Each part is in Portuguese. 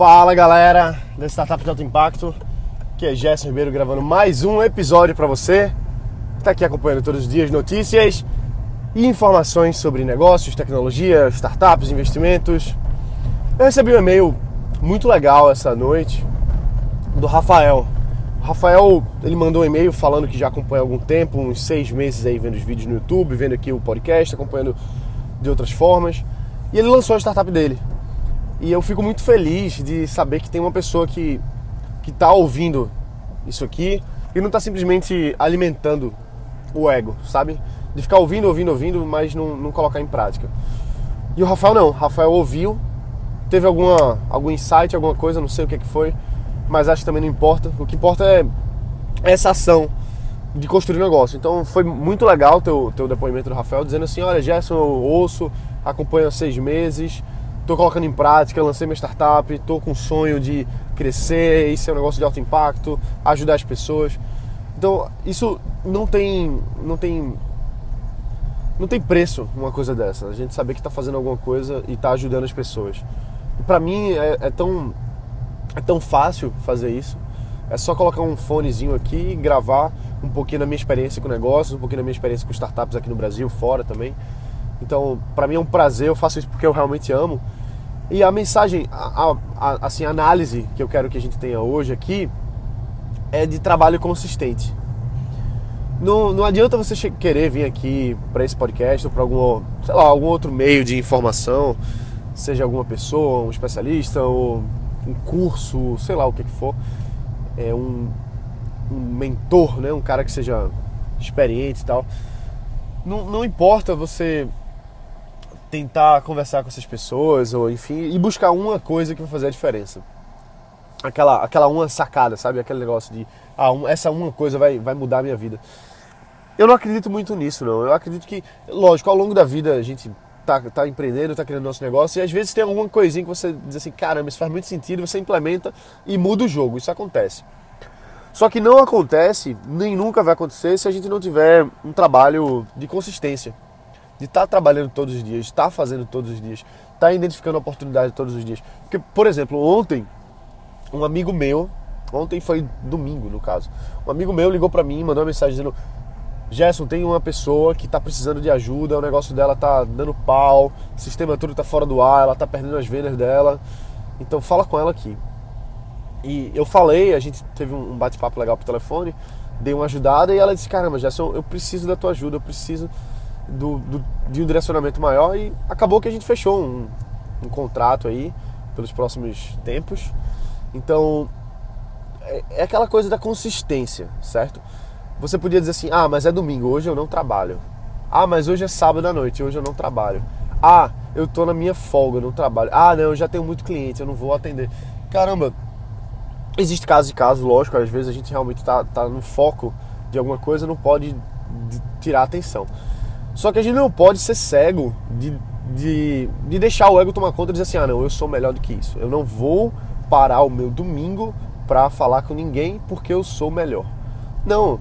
Fala galera da Startup de Alto Impacto, que é Gerson Ribeiro gravando mais um episódio para você. Está aqui acompanhando todos os dias notícias e informações sobre negócios, tecnologia, startups, investimentos. Eu recebi um e-mail muito legal essa noite do Rafael. O Rafael ele mandou um e-mail falando que já acompanha há algum tempo, uns seis meses aí vendo os vídeos no YouTube, vendo aqui o podcast, acompanhando de outras formas. E ele lançou a startup dele. E eu fico muito feliz de saber que tem uma pessoa que que está ouvindo isso aqui e não está simplesmente alimentando o ego, sabe? De ficar ouvindo, ouvindo, ouvindo, mas não, não colocar em prática. E o Rafael não. O Rafael ouviu, teve alguma, algum insight, alguma coisa, não sei o que, que foi, mas acho que também não importa. O que importa é essa ação de construir um negócio. Então foi muito legal teu, teu depoimento do Rafael, dizendo assim, olha, Gerson, eu ouço, acompanho há seis meses, estou colocando em prática, lancei minha startup, estou com o sonho de crescer, isso é um negócio de alto impacto, ajudar as pessoas. Então, isso não tem não tem não tem preço uma coisa dessa. A gente saber que está fazendo alguma coisa e está ajudando as pessoas. Para mim é, é, tão é tão fácil fazer isso. É só colocar um fonezinho aqui e gravar um pouquinho da minha experiência com negócios, um pouquinho da minha experiência com startups aqui no Brasil, fora também. Então, para mim é um prazer, eu faço isso porque eu realmente amo. E a mensagem, a, a, assim, análise que eu quero que a gente tenha hoje aqui é de trabalho consistente. Não, não adianta você querer vir aqui para esse podcast ou para algum, sei lá, algum outro meio de informação, seja alguma pessoa, um especialista ou um curso, sei lá o que, que for, é um, um mentor, né? um cara que seja experiente e tal. Não, não importa você tentar conversar com essas pessoas, ou enfim, e buscar uma coisa que vai fazer a diferença. Aquela, aquela uma sacada, sabe? Aquele negócio de, ah, um, essa uma coisa vai, vai mudar a minha vida. Eu não acredito muito nisso, não. Eu acredito que, lógico, ao longo da vida a gente tá, tá empreendendo, tá criando nosso negócio, e às vezes tem alguma coisinha que você diz assim, caramba, isso faz muito sentido, você implementa e muda o jogo. Isso acontece. Só que não acontece, nem nunca vai acontecer, se a gente não tiver um trabalho de consistência de estar tá trabalhando todos os dias, estar tá fazendo todos os dias, estar tá identificando oportunidade todos os dias. Porque, por exemplo, ontem, um amigo meu, ontem foi domingo no caso, um amigo meu ligou para mim, mandou uma mensagem dizendo: Gerson, tem uma pessoa que está precisando de ajuda, o negócio dela tá dando pau, o sistema todo tá fora do ar, ela tá perdendo as vendas dela, então fala com ela aqui. E eu falei, a gente teve um bate-papo legal pro telefone, dei uma ajudada e ela disse: Caramba, Gerson, eu preciso da tua ajuda, eu preciso do, do, de um direcionamento maior e acabou que a gente fechou um, um contrato aí pelos próximos tempos. Então é, é aquela coisa da consistência, certo? Você podia dizer assim: ah, mas é domingo, hoje eu não trabalho. Ah, mas hoje é sábado à noite, hoje eu não trabalho. Ah, eu tô na minha folga, não trabalho. Ah, não, eu já tenho muito cliente, eu não vou atender. Caramba, existe caso e caso, lógico, às vezes a gente realmente tá, tá no foco de alguma coisa, não pode tirar atenção. Só que a gente não pode ser cego de, de, de deixar o ego tomar conta e dizer assim: ah, não, eu sou melhor do que isso. Eu não vou parar o meu domingo para falar com ninguém porque eu sou melhor. Não.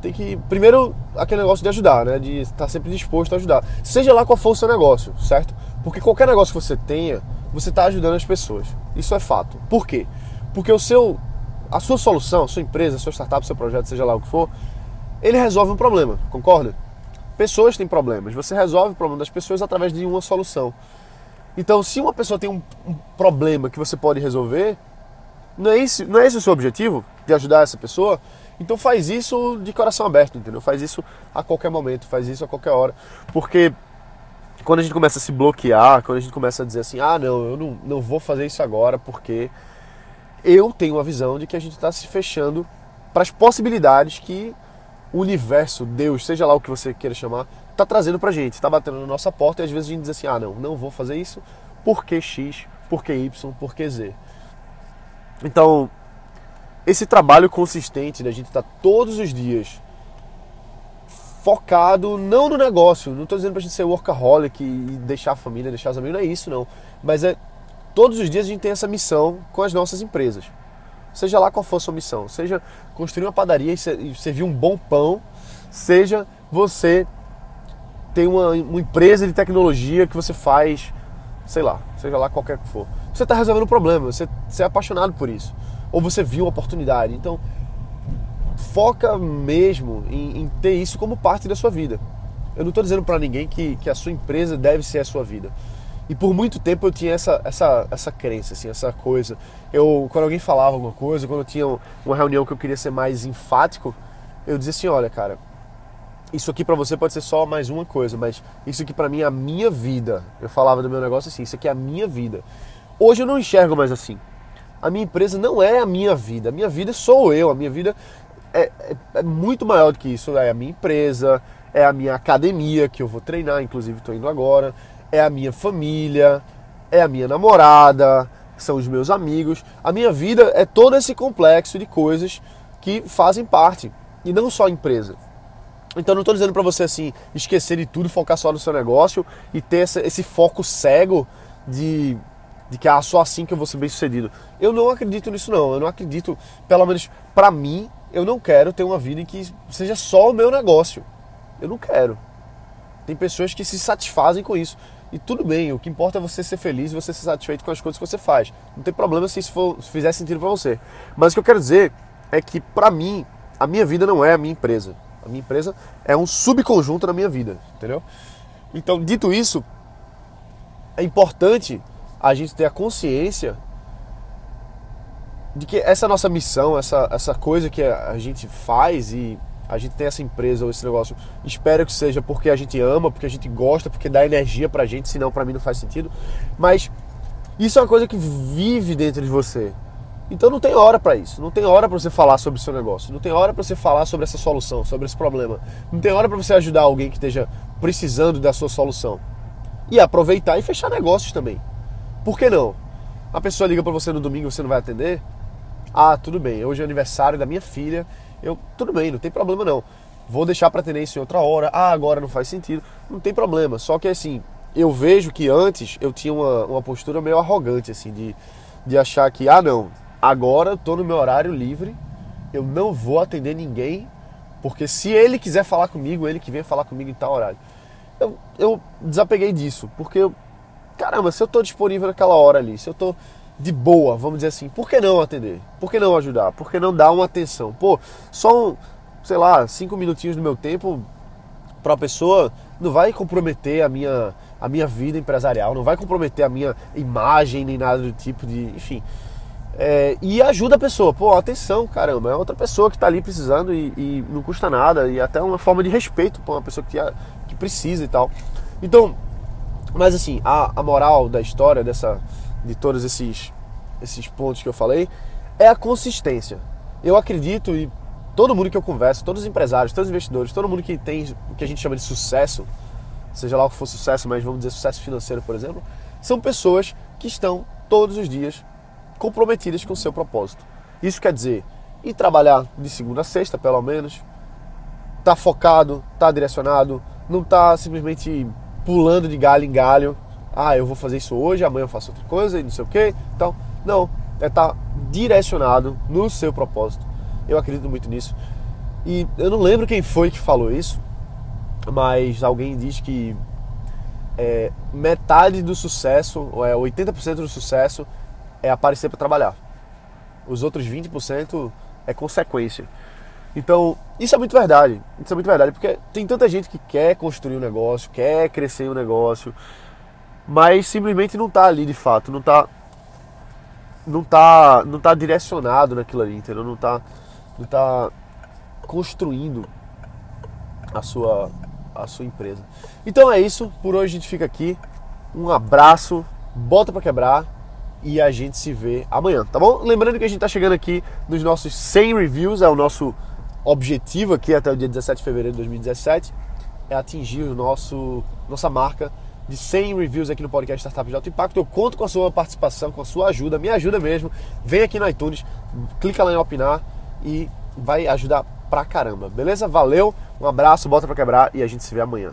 Tem que. Primeiro, aquele negócio de ajudar, né? De estar sempre disposto a ajudar. Seja lá qual for o seu negócio, certo? Porque qualquer negócio que você tenha, você está ajudando as pessoas. Isso é fato. Por quê? Porque o seu. A sua solução, a sua empresa, a sua startup, seu projeto, seja lá o que for, ele resolve um problema, concorda? Pessoas têm problemas. Você resolve o problema das pessoas através de uma solução. Então, se uma pessoa tem um, um problema que você pode resolver, não é, esse, não é esse o seu objetivo? De ajudar essa pessoa? Então faz isso de coração aberto, entendeu? Faz isso a qualquer momento, faz isso a qualquer hora. Porque quando a gente começa a se bloquear, quando a gente começa a dizer assim, ah não, eu não, não vou fazer isso agora porque eu tenho uma visão de que a gente está se fechando para as possibilidades que o universo, Deus, seja lá o que você queira chamar, está trazendo para gente, está batendo na nossa porta e às vezes a gente diz assim: ah, não, não vou fazer isso porque X, porque Y, porque Z. Então, esse trabalho consistente da gente estar tá todos os dias focado não no negócio, não estou dizendo para a gente ser workaholic e deixar a família, deixar os amigos, não é isso não, mas é todos os dias a gente tem essa missão com as nossas empresas seja lá qual for a sua missão, seja construir uma padaria e servir um bom pão, seja você ter uma, uma empresa de tecnologia que você faz, sei lá, seja lá qualquer que for. você está resolvendo um problema, você, você é apaixonado por isso. Ou você viu uma oportunidade. Então, foca mesmo em, em ter isso como parte da sua vida. Eu não estou dizendo para ninguém que, que a sua empresa deve ser a sua vida. E por muito tempo eu tinha essa, essa, essa crença, assim, essa coisa. Eu, quando alguém falava alguma coisa, quando eu tinha uma reunião que eu queria ser mais enfático, eu dizia assim, olha, cara, isso aqui para você pode ser só mais uma coisa, mas isso aqui para mim é a minha vida. Eu falava do meu negócio assim, isso aqui é a minha vida. Hoje eu não enxergo mais assim. A minha empresa não é a minha vida. A minha vida sou eu. A minha vida é, é, é muito maior do que isso. É a minha empresa, é a minha academia que eu vou treinar, inclusive estou indo agora. É a minha família, é a minha namorada, são os meus amigos. A minha vida é todo esse complexo de coisas que fazem parte e não só a empresa. Então não estou dizendo para você assim esquecer de tudo, focar só no seu negócio e ter esse, esse foco cego de, de que ah, só assim que eu vou ser bem sucedido. Eu não acredito nisso não. Eu não acredito, pelo menos para mim, eu não quero ter uma vida em que seja só o meu negócio. Eu não quero. Tem pessoas que se satisfazem com isso. E tudo bem, o que importa é você ser feliz e você ser satisfeito com as coisas que você faz. Não tem problema se isso for, se fizer sentido para você. Mas o que eu quero dizer é que, para mim, a minha vida não é a minha empresa. A minha empresa é um subconjunto da minha vida, entendeu? Então, dito isso, é importante a gente ter a consciência de que essa nossa missão, essa, essa coisa que a gente faz e a gente tem essa empresa ou esse negócio, espero que seja porque a gente ama, porque a gente gosta, porque dá energia pra gente, senão pra mim não faz sentido. Mas isso é uma coisa que vive dentro de você. Então não tem hora para isso, não tem hora para você falar sobre o seu negócio, não tem hora para você falar sobre essa solução, sobre esse problema, não tem hora para você ajudar alguém que esteja precisando da sua solução. E aproveitar e fechar negócios também. Por que não? A pessoa liga para você no domingo você não vai atender? Ah, tudo bem, hoje é aniversário da minha filha eu, tudo bem, não tem problema não. Vou deixar para isso em outra hora. Ah, agora não faz sentido. Não tem problema. Só que assim, eu vejo que antes eu tinha uma, uma postura meio arrogante, assim, de, de achar que, ah não, agora eu tô no meu horário livre, eu não vou atender ninguém, porque se ele quiser falar comigo, ele que vem falar comigo em tal horário. Eu, eu desapeguei disso, porque caramba, se eu tô disponível naquela hora ali, se eu tô de boa, vamos dizer assim, por que não atender? Por que não ajudar? Por que não dar uma atenção? Pô, só um, sei lá, cinco minutinhos do meu tempo para a pessoa não vai comprometer a minha, a minha vida empresarial, não vai comprometer a minha imagem nem nada do tipo de, enfim. É, e ajuda a pessoa, pô, atenção, caramba, é outra pessoa que está ali precisando e, e, não custa nada, e até uma forma de respeito para uma pessoa que, que precisa e tal. Então, mas assim, a, a moral da história dessa, de todos esses, esses pontos que eu falei é a consistência. Eu acredito e todo mundo que eu converso, todos os empresários, todos os investidores, todo mundo que tem o que a gente chama de sucesso, seja lá o que for sucesso, mas vamos dizer sucesso financeiro, por exemplo, são pessoas que estão todos os dias comprometidas com o seu propósito. Isso quer dizer ir trabalhar de segunda a sexta, pelo menos, tá focado, tá direcionado, não tá simplesmente pulando de galho em galho, ah, eu vou fazer isso hoje, amanhã eu faço outra coisa e não sei o que. Então, não, é estar tá direcionado no seu propósito. Eu acredito muito nisso. E eu não lembro quem foi que falou isso, mas alguém diz que é, metade do sucesso, ou é 80% do sucesso, é aparecer para trabalhar. Os outros 20% é consequência. Então, isso é muito verdade. Isso é muito verdade, porque tem tanta gente que quer construir um negócio, quer crescer um negócio, mas simplesmente não está ali de fato, não está não tá, não tá direcionado naquilo ali, entendeu? Não está não tá construindo a sua a sua empresa. Então é isso, por hoje a gente fica aqui. Um abraço, bota para quebrar e a gente se vê amanhã, tá bom? Lembrando que a gente está chegando aqui nos nossos 100 reviews, é o nosso objetivo aqui até o dia 17 de fevereiro de 2017, é atingir o nosso nossa marca de 100 reviews aqui no podcast Startup de Alto Impacto. Eu conto com a sua participação, com a sua ajuda, me ajuda mesmo. Vem aqui no iTunes, clica lá em opinar e vai ajudar pra caramba, beleza? Valeu, um abraço, bota pra quebrar e a gente se vê amanhã.